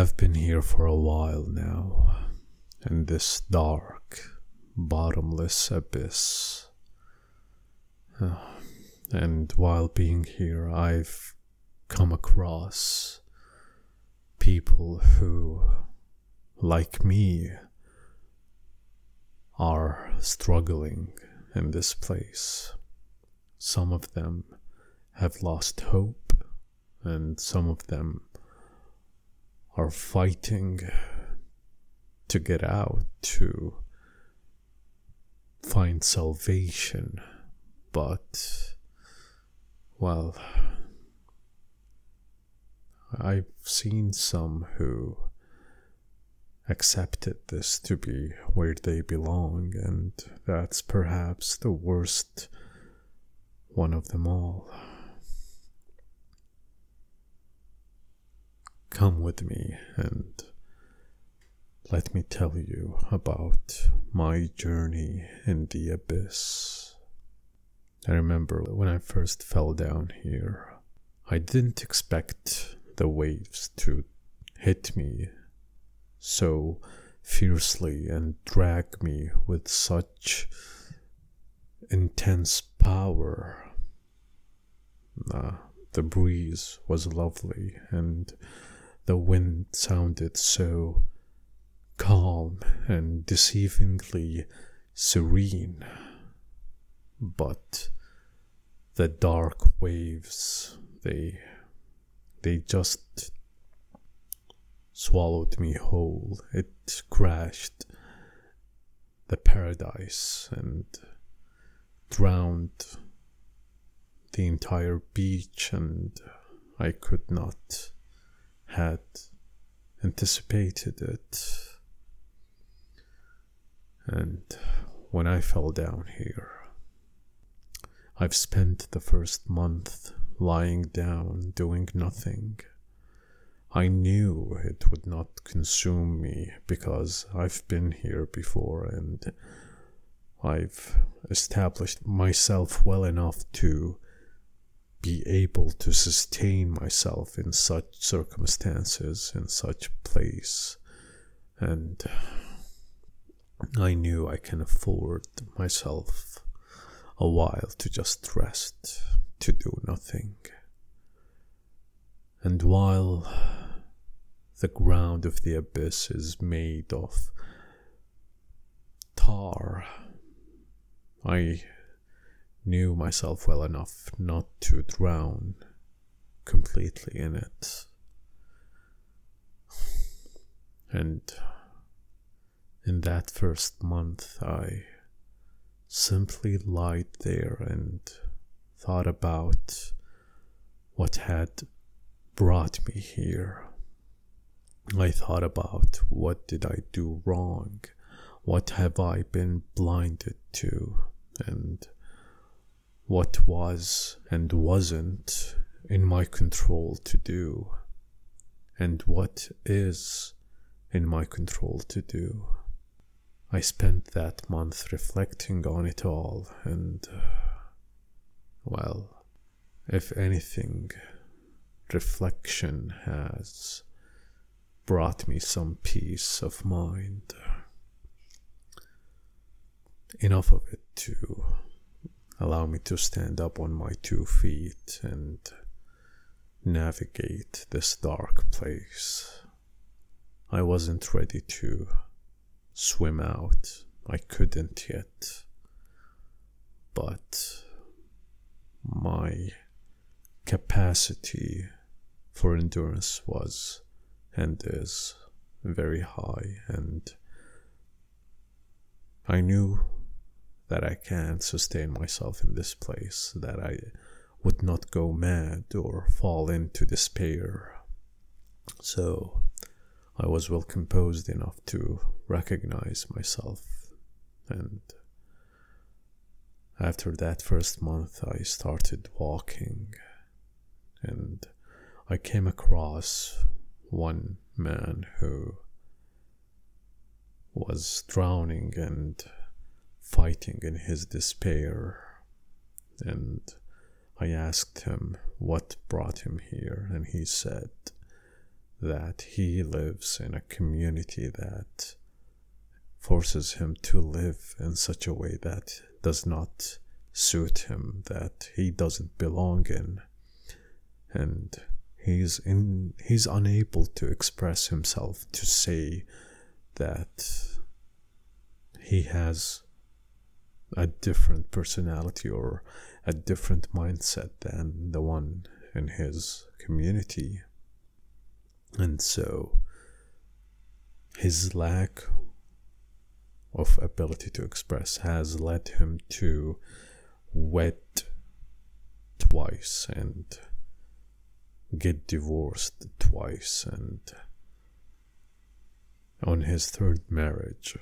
have been here for a while now, in this dark, bottomless abyss. Ah, and while being here, I've come across people who, like me, are struggling in this place. Some of them have lost hope, and some of them are fighting to get out, to find salvation. But, well, I've seen some who accepted this to be where they belong, and that's perhaps the worst one of them all. Come with me and let me tell you about my journey in the abyss. I remember when I first fell down here, I didn't expect the waves to hit me so fiercely and drag me with such intense power. Uh, the breeze was lovely and the wind sounded so calm and deceivingly serene. But the dark waves, they they just swallowed me whole. It crashed the paradise and drowned the entire beach, and I could not had anticipated it. And when I fell down here, I've spent the first month lying down, doing nothing. I knew it would not consume me because I've been here before and I've established myself well enough to be able to sustain myself in such circumstances, in such place. And I knew I can afford myself a while to just rest, to do nothing. And while the ground of the abyss is made of tar, I knew myself well enough not to drown completely in it. And in that first month, I simply lied there and thought about what had brought me here. I thought about what did I do wrong? What have I been blinded to? And what was and wasn't in my control to do, and what is in my control to do. I spent that month reflecting on it all, and, well, if anything, reflection has brought me some peace of mind. Enough of it to allow me to stand up on my two feet and navigate this dark place. I wasn't ready to swim out, I couldn't yet. But my capacity for endurance was and is very high, and I knew that I can sustain myself in this place, that I would not go mad or fall into despair. So I was well composed enough to recognize myself, and after that first month, I started walking, and I came across one man who was drowning and fighting in his despair. And I asked him what brought him here, and he said that he lives in a community that forces him to live in such a way that does not suit him, that he doesn't belong in. And he's in he's unable to express himself to say that he has a different personality or a different mindset than the one in his community. And so his lack of ability to express has led him to wed twice and get divorced twice and on his third marriage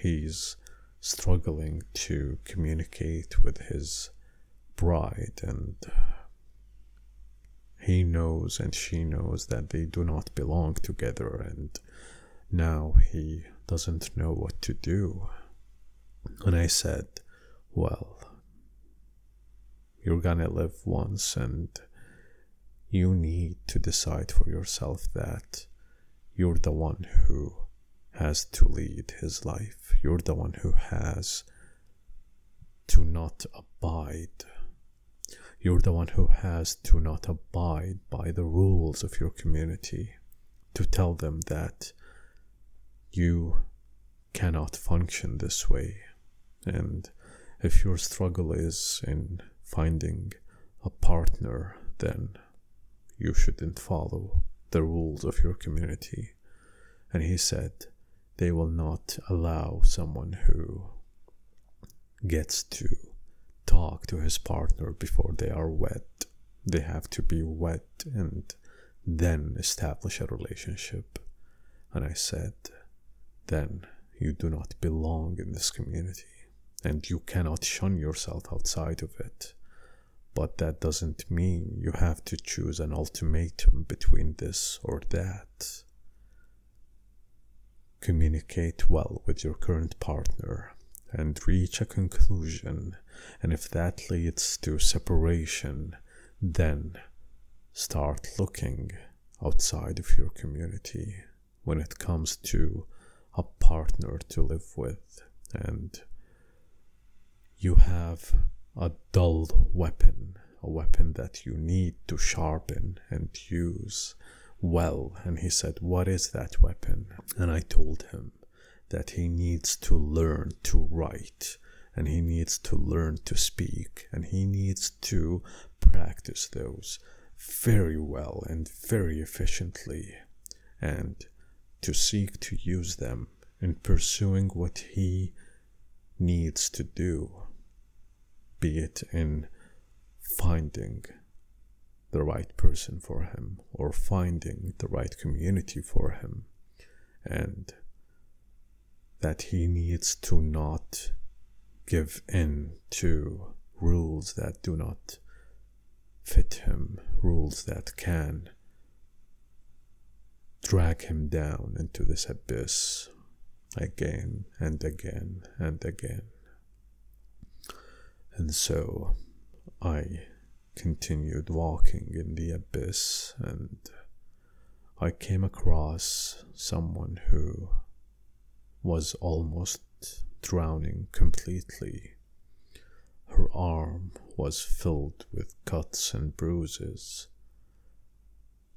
he's struggling to communicate with his bride and he knows and she knows that they do not belong together and now he doesn't know what to do. And i said well you're gonna live once and you need to decide for yourself that you're the one who has to lead his life. You're the one who has to not abide. You're the one who has to not abide by the rules of your community, to tell them that you cannot function this way. And if your struggle is in finding a partner, then you shouldn't follow the rules of your community. And he said, they will not allow someone who gets to talk to his partner before they are wed. They have to be wed and then establish a relationship. And I said, then you do not belong in this community and you cannot shun yourself outside of it. But that doesn't mean you have to choose an ultimatum between this or that communicate well with your current partner and reach a conclusion. And if that leads to separation, then start looking outside of your community when it comes to a partner to live with. And you have a dull weapon, a weapon that you need to sharpen and use well. And he said, What is that weapon? And I told him that he needs to learn to write and he needs to learn to speak and he needs to practice those very well and very efficiently and to seek to use them in pursuing what he needs to do, be it in finding the right person for him or finding the right community for him and that he needs to not give in to rules that do not fit him, rules that can drag him down into this abyss again and again and again. And so I continued walking in the abyss, and I came across someone who was almost drowning completely. Her arm was filled with cuts and bruises.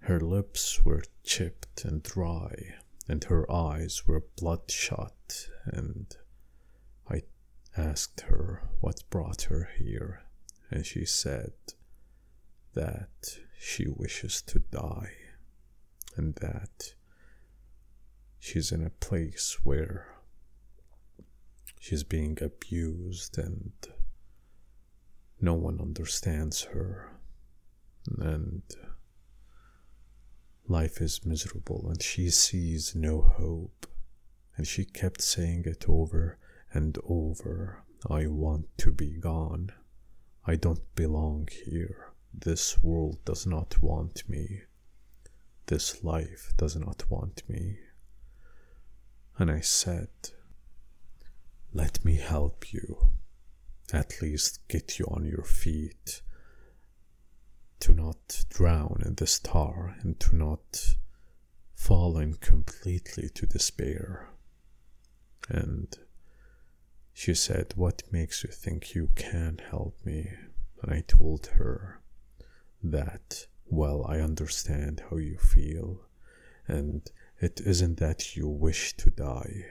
Her lips were chipped and dry, and her eyes were bloodshot, and I asked her what brought her here, and she said, that she wishes to die and that she's in a place where she's being abused and no one understands her and life is miserable and she sees no hope and she kept saying it over and over I want to be gone. I don't belong here. This world does not want me. This life does not want me. And I said, Let me help you. At least get you on your feet. to not drown in this tar and to not fall in completely to despair. And she said, What makes you think you can help me? And I told her that, well, I understand how you feel, and it isn't that you wish to die,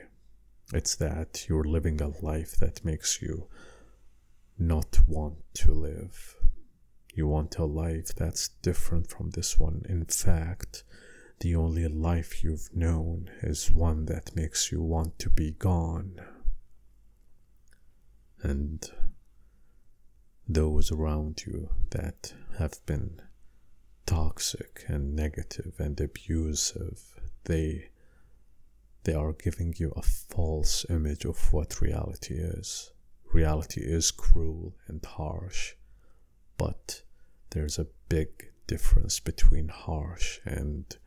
it's that you're living a life that makes you not want to live. You want a life that's different from this one. In fact, the only life you've known is one that makes you want to be gone. And those around you that have been toxic and negative and abusive, they they are giving you a false image of what reality is. Reality is cruel and harsh, but there's a big difference between harsh and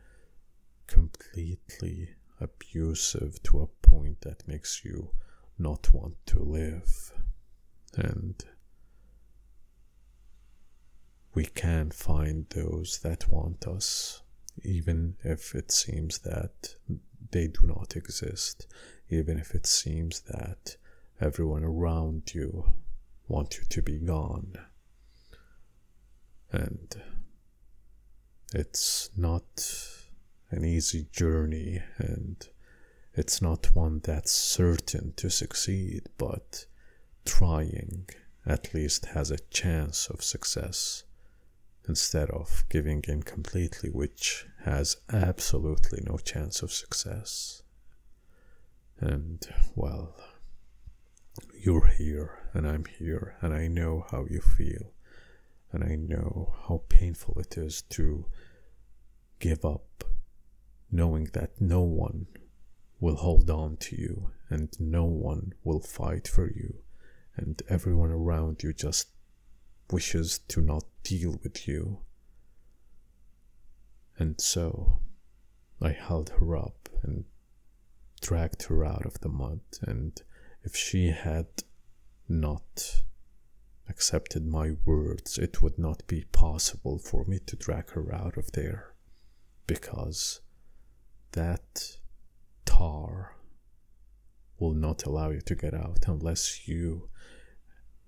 completely abusive to a point that makes you not want to live. And we can find those that want us, even if it seems that they do not exist, even if it seems that everyone around you want you to be gone. And it's not an easy journey and it's not one that's certain to succeed, but trying at least has a chance of success instead of giving in completely, which has absolutely no chance of success. And, well, you're here, and I'm here, and I know how you feel, and I know how painful it is to give up, knowing that no one will hold on to you, and no one will fight for you, and everyone around you just wishes to not deal with you. And so I held her up and dragged her out of the mud, and if she had not accepted my words, it would not be possible for me to drag her out of there because that tar will not allow you to get out unless you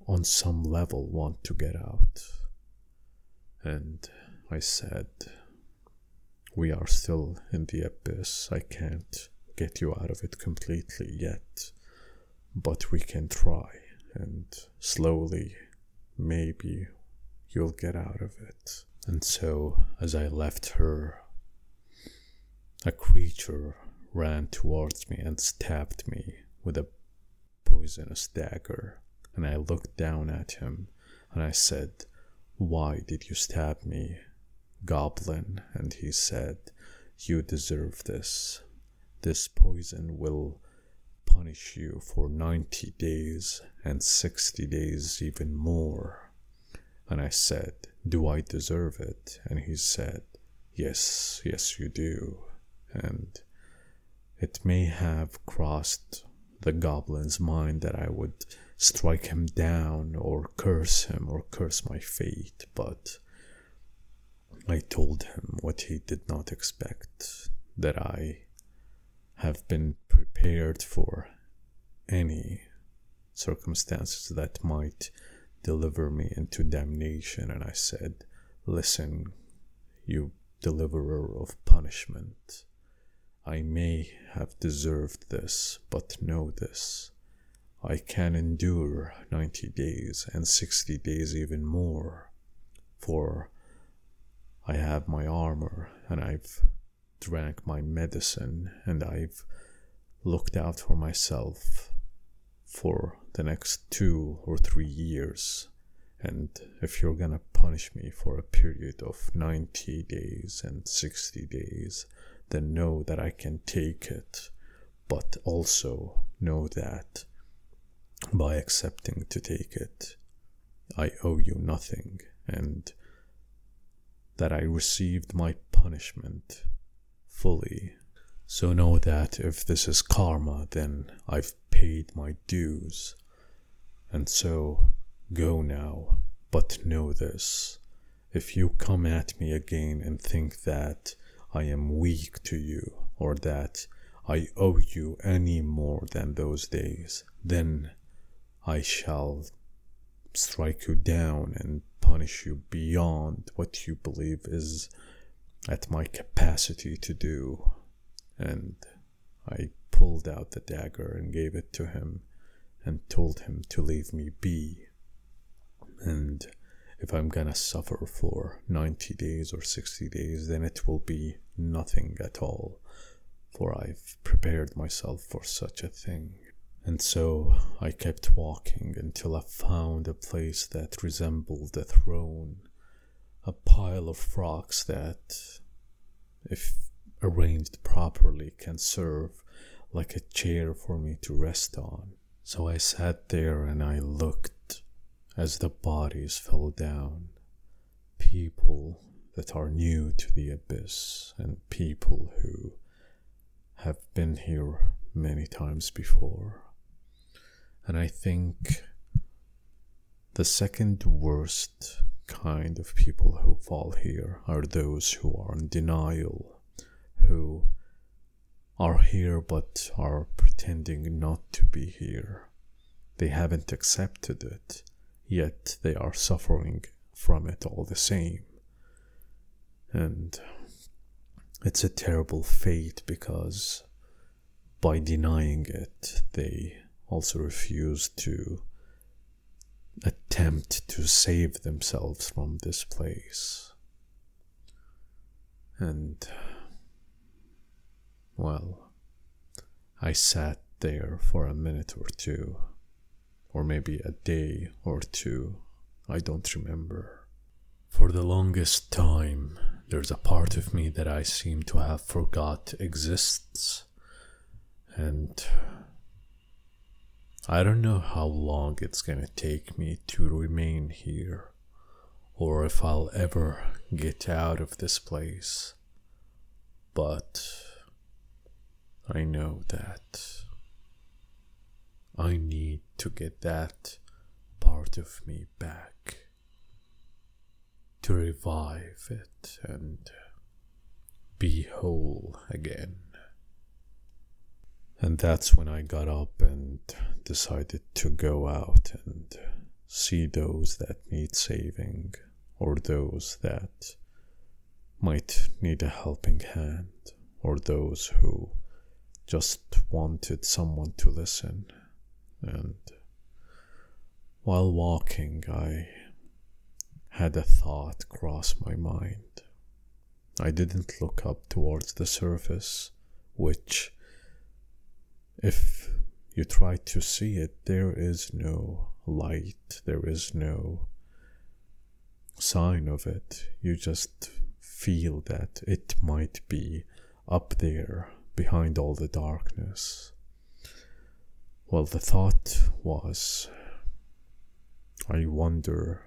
on some level want to get out. And I said, We are still in the abyss. I can't get you out of it completely yet, but we can try, and slowly, maybe you'll get out of it. And so, as I left her, a creature ran towards me and stabbed me with a poisonous dagger and I looked down at him and I said, Why did you stab me, goblin? And he said, You deserve this. This poison will punish you for 90 days and 60 days even more. And I said, Do I deserve it? And he said, Yes, yes, you do. And it may have crossed the goblin's mind that I would strike him down or curse him or curse my fate, but I told him what he did not expect that I have been prepared for any circumstances that might deliver me into damnation. And I said, Listen, you deliverer of punishment, I may have deserved this, but know this I can endure 90 days and 60 days even more, for I have my armor and I've drank my medicine and I've looked out for myself for the next two or three years. And if you're gonna punish me for a period of 90 days and 60 days, then know that I can take it, but also know that by accepting to take it, I owe you nothing, and that I received my punishment fully. So know that if this is karma, then I've paid my dues. And so go now, but know this if you come at me again and think that I am weak to you or that I owe you any more than those days, then I shall strike you down and punish you beyond what you believe is at my capacity to do. And I pulled out the dagger and gave it to him and told him to leave me be. And if I'm gonna suffer for 90 days or 60 days, then it will be nothing at all, for I've prepared myself for such a thing. And so I kept walking until I found a place that resembled a throne, a pile of rocks that, if arranged properly, can serve like a chair for me to rest on. So I sat there and I looked as the bodies fell down. People that are new to the abyss and people who have been here many times before. And I think the second worst kind of people who fall here are those who are in denial, who are here but are pretending not to be here. They haven't accepted it, yet they are suffering from it all the same. And it's a terrible fate because by denying it, they also refuse to attempt to save themselves from this place. And, well, I sat there for a minute or two, or maybe a day or two, I don't remember. For the longest time, there's a part of me that I seem to have forgot exists. And I don't know how long it's gonna take me to remain here, or if I'll ever get out of this place. But I know that I need to get that part of me back to revive it and be whole again. And that's when I got up and decided to go out and see those that need saving or those that might need a helping hand or those who just wanted someone to listen. And while walking, I had a thought cross my mind. I didn't look up towards the surface, which if you try to see it, there is no light, there is no sign of it. You just feel that it might be up there behind all the darkness. Well, the thought was I wonder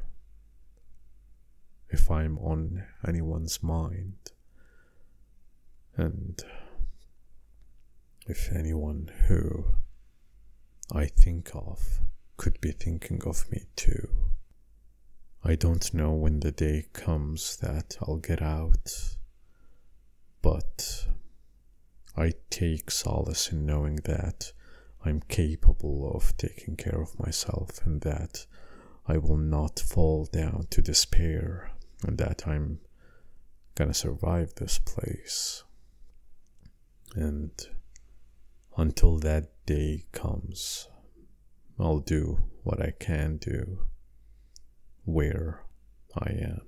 if I'm on anyone's mind. And if anyone who I think of could be thinking of me too. I don't know when the day comes that I'll get out, but I take solace in knowing that I'm capable of taking care of myself and that I will not fall down to despair and that I'm gonna survive this place. And until that day comes, I'll do what I can do where I am.